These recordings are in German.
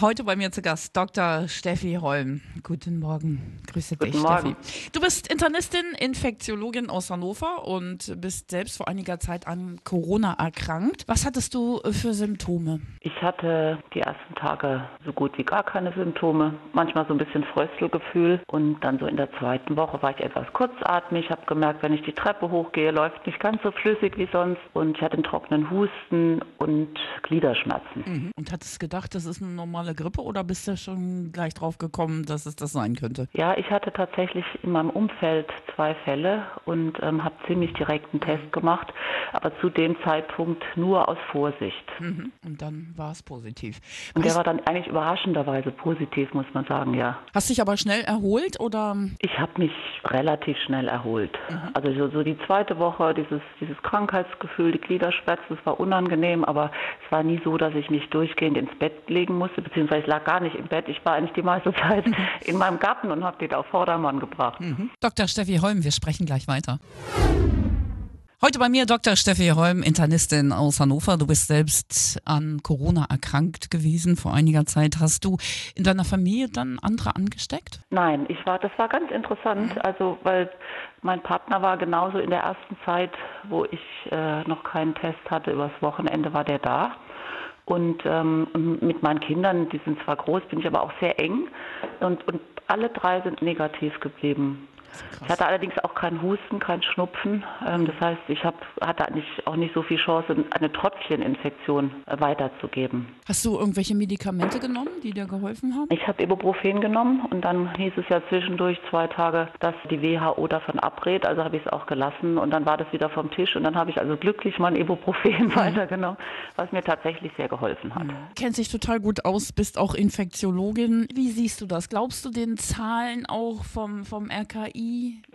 Heute bei mir zu Gast Dr. Steffi Holm. Guten Morgen. Grüße Guten dich, Morgen. Steffi. Du bist Internistin, Infektiologin aus Hannover und bist selbst vor einiger Zeit an Corona erkrankt. Was hattest du für Symptome? Ich hatte die ersten Tage so gut wie gar keine Symptome, manchmal so ein bisschen Fröstelgefühl und dann so in der zweiten Woche war ich etwas kurzatmig, Ich habe gemerkt, wenn ich die Treppe hochgehe, läuft nicht ganz so flüssig wie sonst und ich hatte einen trockenen Husten und Gliederschmerzen. Und hattest gedacht, das ist eine normale Grippe oder bist du schon gleich drauf gekommen, dass es das sein könnte? Ja, ich hatte tatsächlich in meinem Umfeld zwei Fälle und ähm, habe ziemlich direkt einen Test gemacht, aber zu dem Zeitpunkt nur aus Vorsicht. Mhm. Und dann war es positiv. Und der war dann eigentlich überraschenderweise positiv, muss man sagen, ja. hast dich aber schnell erholt oder? Ich habe mich relativ schnell erholt. Also so, so die zweite Woche, dieses, dieses Krankheitsgefühl, die Gliederschmerzen, das war unangenehm, aber es war nie so, dass ich mich durchgehend ins Bett legen musste, beziehungsweise ich lag gar nicht im Bett. Ich war eigentlich die meiste Zeit in meinem Garten und habe den auf Vordermann gebracht. Dr. Steffi Holm, wir sprechen gleich weiter. Heute bei mir Dr. Steffi Holm, Internistin aus Hannover. Du bist selbst an Corona erkrankt gewesen vor einiger Zeit. Hast du in deiner Familie dann andere angesteckt? Nein, ich war, das war ganz interessant, also weil mein Partner war genauso in der ersten Zeit, wo ich äh, noch keinen Test hatte, übers Wochenende war der da. Und ähm, mit meinen Kindern, die sind zwar groß, bin ich aber auch sehr eng. Und, und alle drei sind negativ geblieben. Ich hatte allerdings auch keinen Husten, keinen Schnupfen. Ähm, das heißt, ich hab, hatte eigentlich auch nicht so viel Chance, eine Tröpfcheninfektion äh, weiterzugeben. Hast du irgendwelche Medikamente genommen, die dir geholfen haben? Ich habe Ibuprofen genommen und dann hieß es ja zwischendurch zwei Tage, dass die WHO davon abrät. Also habe ich es auch gelassen und dann war das wieder vom Tisch und dann habe ich also glücklich mein Ibuprofen weitergenommen, was mir tatsächlich sehr geholfen hat. Kennt sich total gut aus, bist auch Infektiologin. Wie siehst du das? Glaubst du den Zahlen auch vom, vom RKI?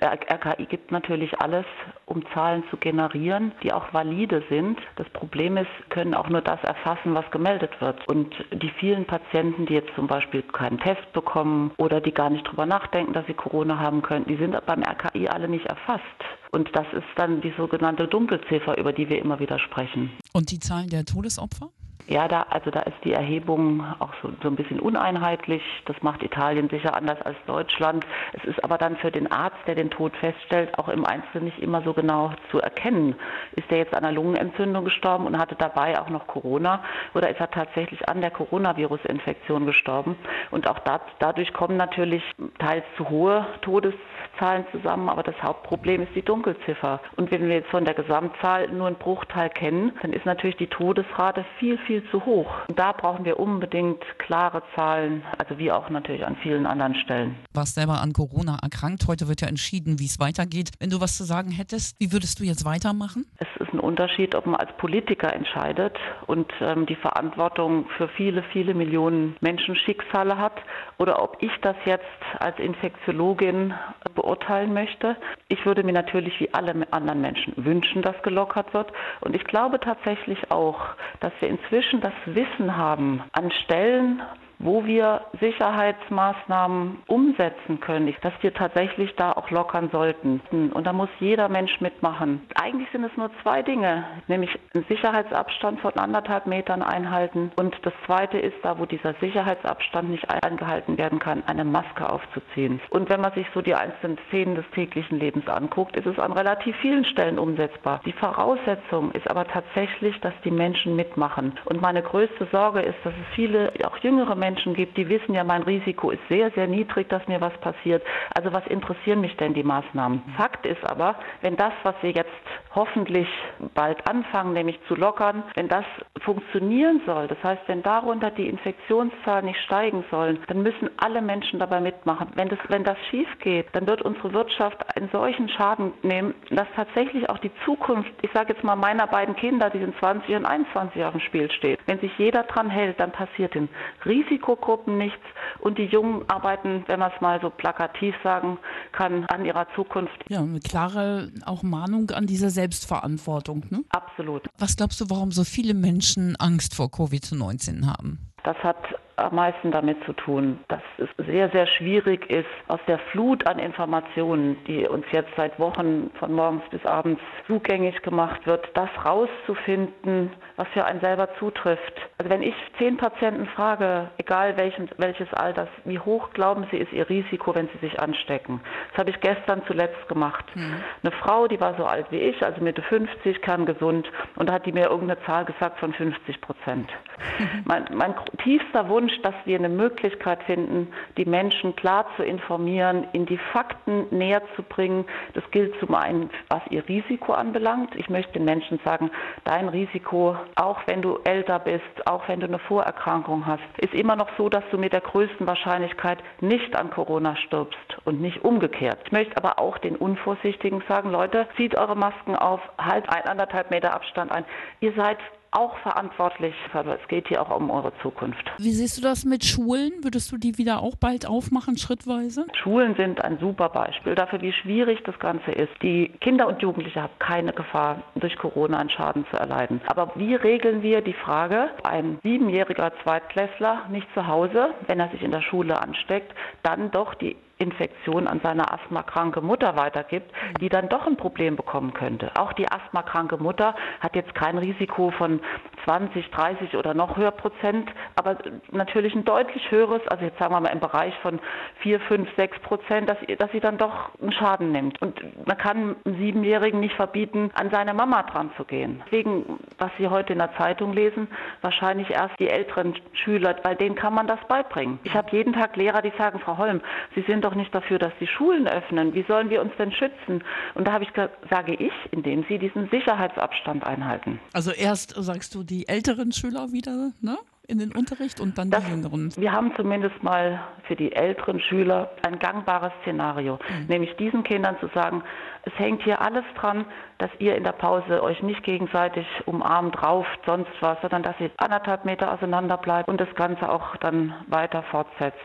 R- RKI gibt natürlich alles, um Zahlen zu generieren, die auch valide sind. Das Problem ist, können auch nur das erfassen, was gemeldet wird. Und die vielen Patienten, die jetzt zum Beispiel keinen Test bekommen oder die gar nicht drüber nachdenken, dass sie Corona haben könnten, die sind beim RKI alle nicht erfasst. Und das ist dann die sogenannte Dunkelziffer, über die wir immer wieder sprechen. Und die Zahlen der Todesopfer? Ja, da, also da ist die Erhebung auch so, so ein bisschen uneinheitlich. Das macht Italien sicher anders als Deutschland. Es ist aber dann für den Arzt, der den Tod feststellt, auch im Einzelnen nicht immer so genau zu erkennen. Ist er jetzt an einer Lungenentzündung gestorben und hatte dabei auch noch Corona oder ist er tatsächlich an der Coronavirus-Infektion gestorben? Und auch da, dadurch kommen natürlich teils zu hohe Todeszahlen zusammen, aber das Hauptproblem ist die Dunkelziffer. Und wenn wir jetzt von der Gesamtzahl nur einen Bruchteil kennen, dann ist natürlich die Todesrate viel, viel zu hoch. Und da brauchen wir unbedingt klare Zahlen, also wie auch natürlich an vielen anderen Stellen. warst selber an Corona erkrankt. Heute wird ja entschieden, wie es weitergeht. Wenn du was zu sagen hättest, wie würdest du jetzt weitermachen? Es ist ein Unterschied, ob man als Politiker entscheidet und ähm, die Verantwortung für viele, viele Millionen Menschenschicksale hat oder ob ich das jetzt als Infektiologin beurteilen möchte. Ich würde mir natürlich wie alle anderen Menschen wünschen, dass gelockert wird. Und ich glaube tatsächlich auch, dass wir inzwischen das Wissen haben an Stellen, wo wir Sicherheitsmaßnahmen umsetzen können, dass wir tatsächlich da auch lockern sollten. Und da muss jeder Mensch mitmachen. Eigentlich sind es nur zwei Dinge, nämlich einen Sicherheitsabstand von anderthalb Metern einhalten. Und das Zweite ist, da wo dieser Sicherheitsabstand nicht eingehalten werden kann, eine Maske aufzuziehen. Und wenn man sich so die einzelnen Szenen des täglichen Lebens anguckt, ist es an relativ vielen Stellen umsetzbar. Die Voraussetzung ist aber tatsächlich, dass die Menschen mitmachen. Und meine größte Sorge ist, dass es viele, auch jüngere Menschen, gibt, die wissen ja, mein Risiko ist sehr, sehr niedrig, dass mir was passiert. Also was interessieren mich denn die Maßnahmen? Fakt ist aber, wenn das, was wir jetzt hoffentlich bald anfangen, nämlich zu lockern, wenn das funktionieren soll, das heißt, wenn darunter die Infektionszahlen nicht steigen sollen, dann müssen alle Menschen dabei mitmachen. Wenn das, wenn das schief geht, dann wird unsere Wirtschaft einen solchen Schaden nehmen, dass tatsächlich auch die Zukunft, ich sage jetzt mal meiner beiden Kinder, die sind 20 und 21 auf dem Spiel steht. Wenn sich jeder dran hält, dann passiert den Risikogruppen nichts und die Jungen arbeiten, wenn man es mal so plakativ sagen kann, an ihrer Zukunft. Ja, eine klare auch Mahnung an diese Selbstverantwortung. Ne? Absolut. Was glaubst du, warum so viele Menschen Angst vor Covid-19 haben? Das hat am meisten damit zu tun, dass es sehr, sehr schwierig ist, aus der Flut an Informationen, die uns jetzt seit Wochen von morgens bis abends zugänglich gemacht wird, das rauszufinden, was für einen selber zutrifft. Also wenn ich zehn Patienten frage, egal welchen, welches Alters, wie hoch glauben sie ist ihr Risiko, wenn sie sich anstecken? Das habe ich gestern zuletzt gemacht. Mhm. Eine Frau, die war so alt wie ich, also Mitte 50, kerngesund, und da hat die mir irgendeine Zahl gesagt von 50 Prozent. Mhm. Mein, mein tiefster Wunsch, dass wir eine Möglichkeit finden, die Menschen klar zu informieren, in die Fakten näher zu bringen. Das gilt zum einen, was ihr Risiko anbelangt. Ich möchte den Menschen sagen, dein Risiko, auch wenn du älter bist, auch wenn du eine Vorerkrankung hast, ist immer noch so, dass du mit der größten Wahrscheinlichkeit nicht an Corona stirbst und nicht umgekehrt. Ich möchte aber auch den Unvorsichtigen sagen, Leute, zieht eure Masken auf, halt ein, anderthalb Meter Abstand ein. Ihr seid auch verantwortlich. Aber es geht hier auch um eure Zukunft. Wie siehst du das mit Schulen? Würdest du die wieder auch bald aufmachen, schrittweise? Schulen sind ein super Beispiel dafür, wie schwierig das Ganze ist. Die Kinder und Jugendliche haben keine Gefahr, durch Corona einen Schaden zu erleiden. Aber wie regeln wir die Frage, ein siebenjähriger Zweitklässler nicht zu Hause, wenn er sich in der Schule ansteckt, dann doch die Infektion an seine asthmakranke Mutter weitergibt, die dann doch ein Problem bekommen könnte. Auch die asthmakranke Mutter hat jetzt kein Risiko von 20, 30 oder noch höher Prozent, aber natürlich ein deutlich höheres, also jetzt sagen wir mal im Bereich von 4, 5, 6 Prozent, dass, dass sie dann doch einen Schaden nimmt. Und man kann einem Siebenjährigen nicht verbieten, an seine Mama dran zu gehen. Deswegen, was Sie heute in der Zeitung lesen, wahrscheinlich erst die älteren Schüler, weil denen kann man das beibringen. Ich habe jeden Tag Lehrer, die sagen, Frau Holm, Sie sind doch nicht dafür, dass die Schulen öffnen. Wie sollen wir uns denn schützen? Und da habe ich sage ich, indem sie diesen Sicherheitsabstand einhalten. Also erst sagst du die älteren Schüler wieder, ne? In den Unterricht und dann das, die jüngeren? Wir haben zumindest mal für die älteren Schüler ein gangbares Szenario, mhm. nämlich diesen Kindern zu sagen, es hängt hier alles dran, dass ihr in der Pause euch nicht gegenseitig umarmt, rauft, sonst was, sondern dass ihr anderthalb Meter auseinander bleibt und das Ganze auch dann weiter fortsetzt.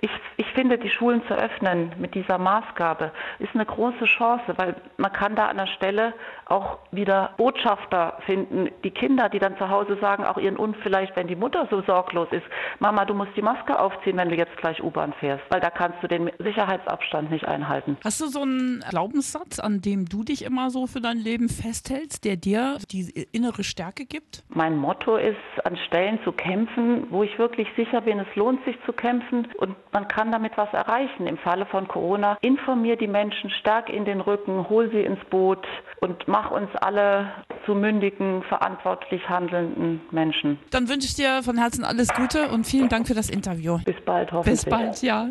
Ich, ich finde, die Schulen zu öffnen mit dieser Maßgabe ist eine große Chance, weil man kann da an der Stelle auch wieder Botschafter finden, die Kinder, die dann zu Hause sagen, auch ihren und vielleicht, wenn die Mutter so sorglos ist, Mama, du musst die Maske aufziehen, wenn du jetzt gleich U-Bahn fährst, weil da kannst du den Sicherheitsabstand nicht einhalten. Hast du so einen Glaubenssatz, an dem du dich immer so für dein Leben festhältst, der dir die innere Stärke gibt? Mein Motto ist, an Stellen zu kämpfen, wo ich wirklich sicher bin, es lohnt sich zu kämpfen und man kann damit was erreichen. Im Falle von Corona, informier die Menschen stark in den Rücken, hol sie ins Boot und mach uns alle zu mündigen, verantwortlich handelnden Menschen. Dann wünsche ich dir von Herzen alles Gute und vielen Dank für das Interview. Bis bald, hoffentlich. Bis bald, ja.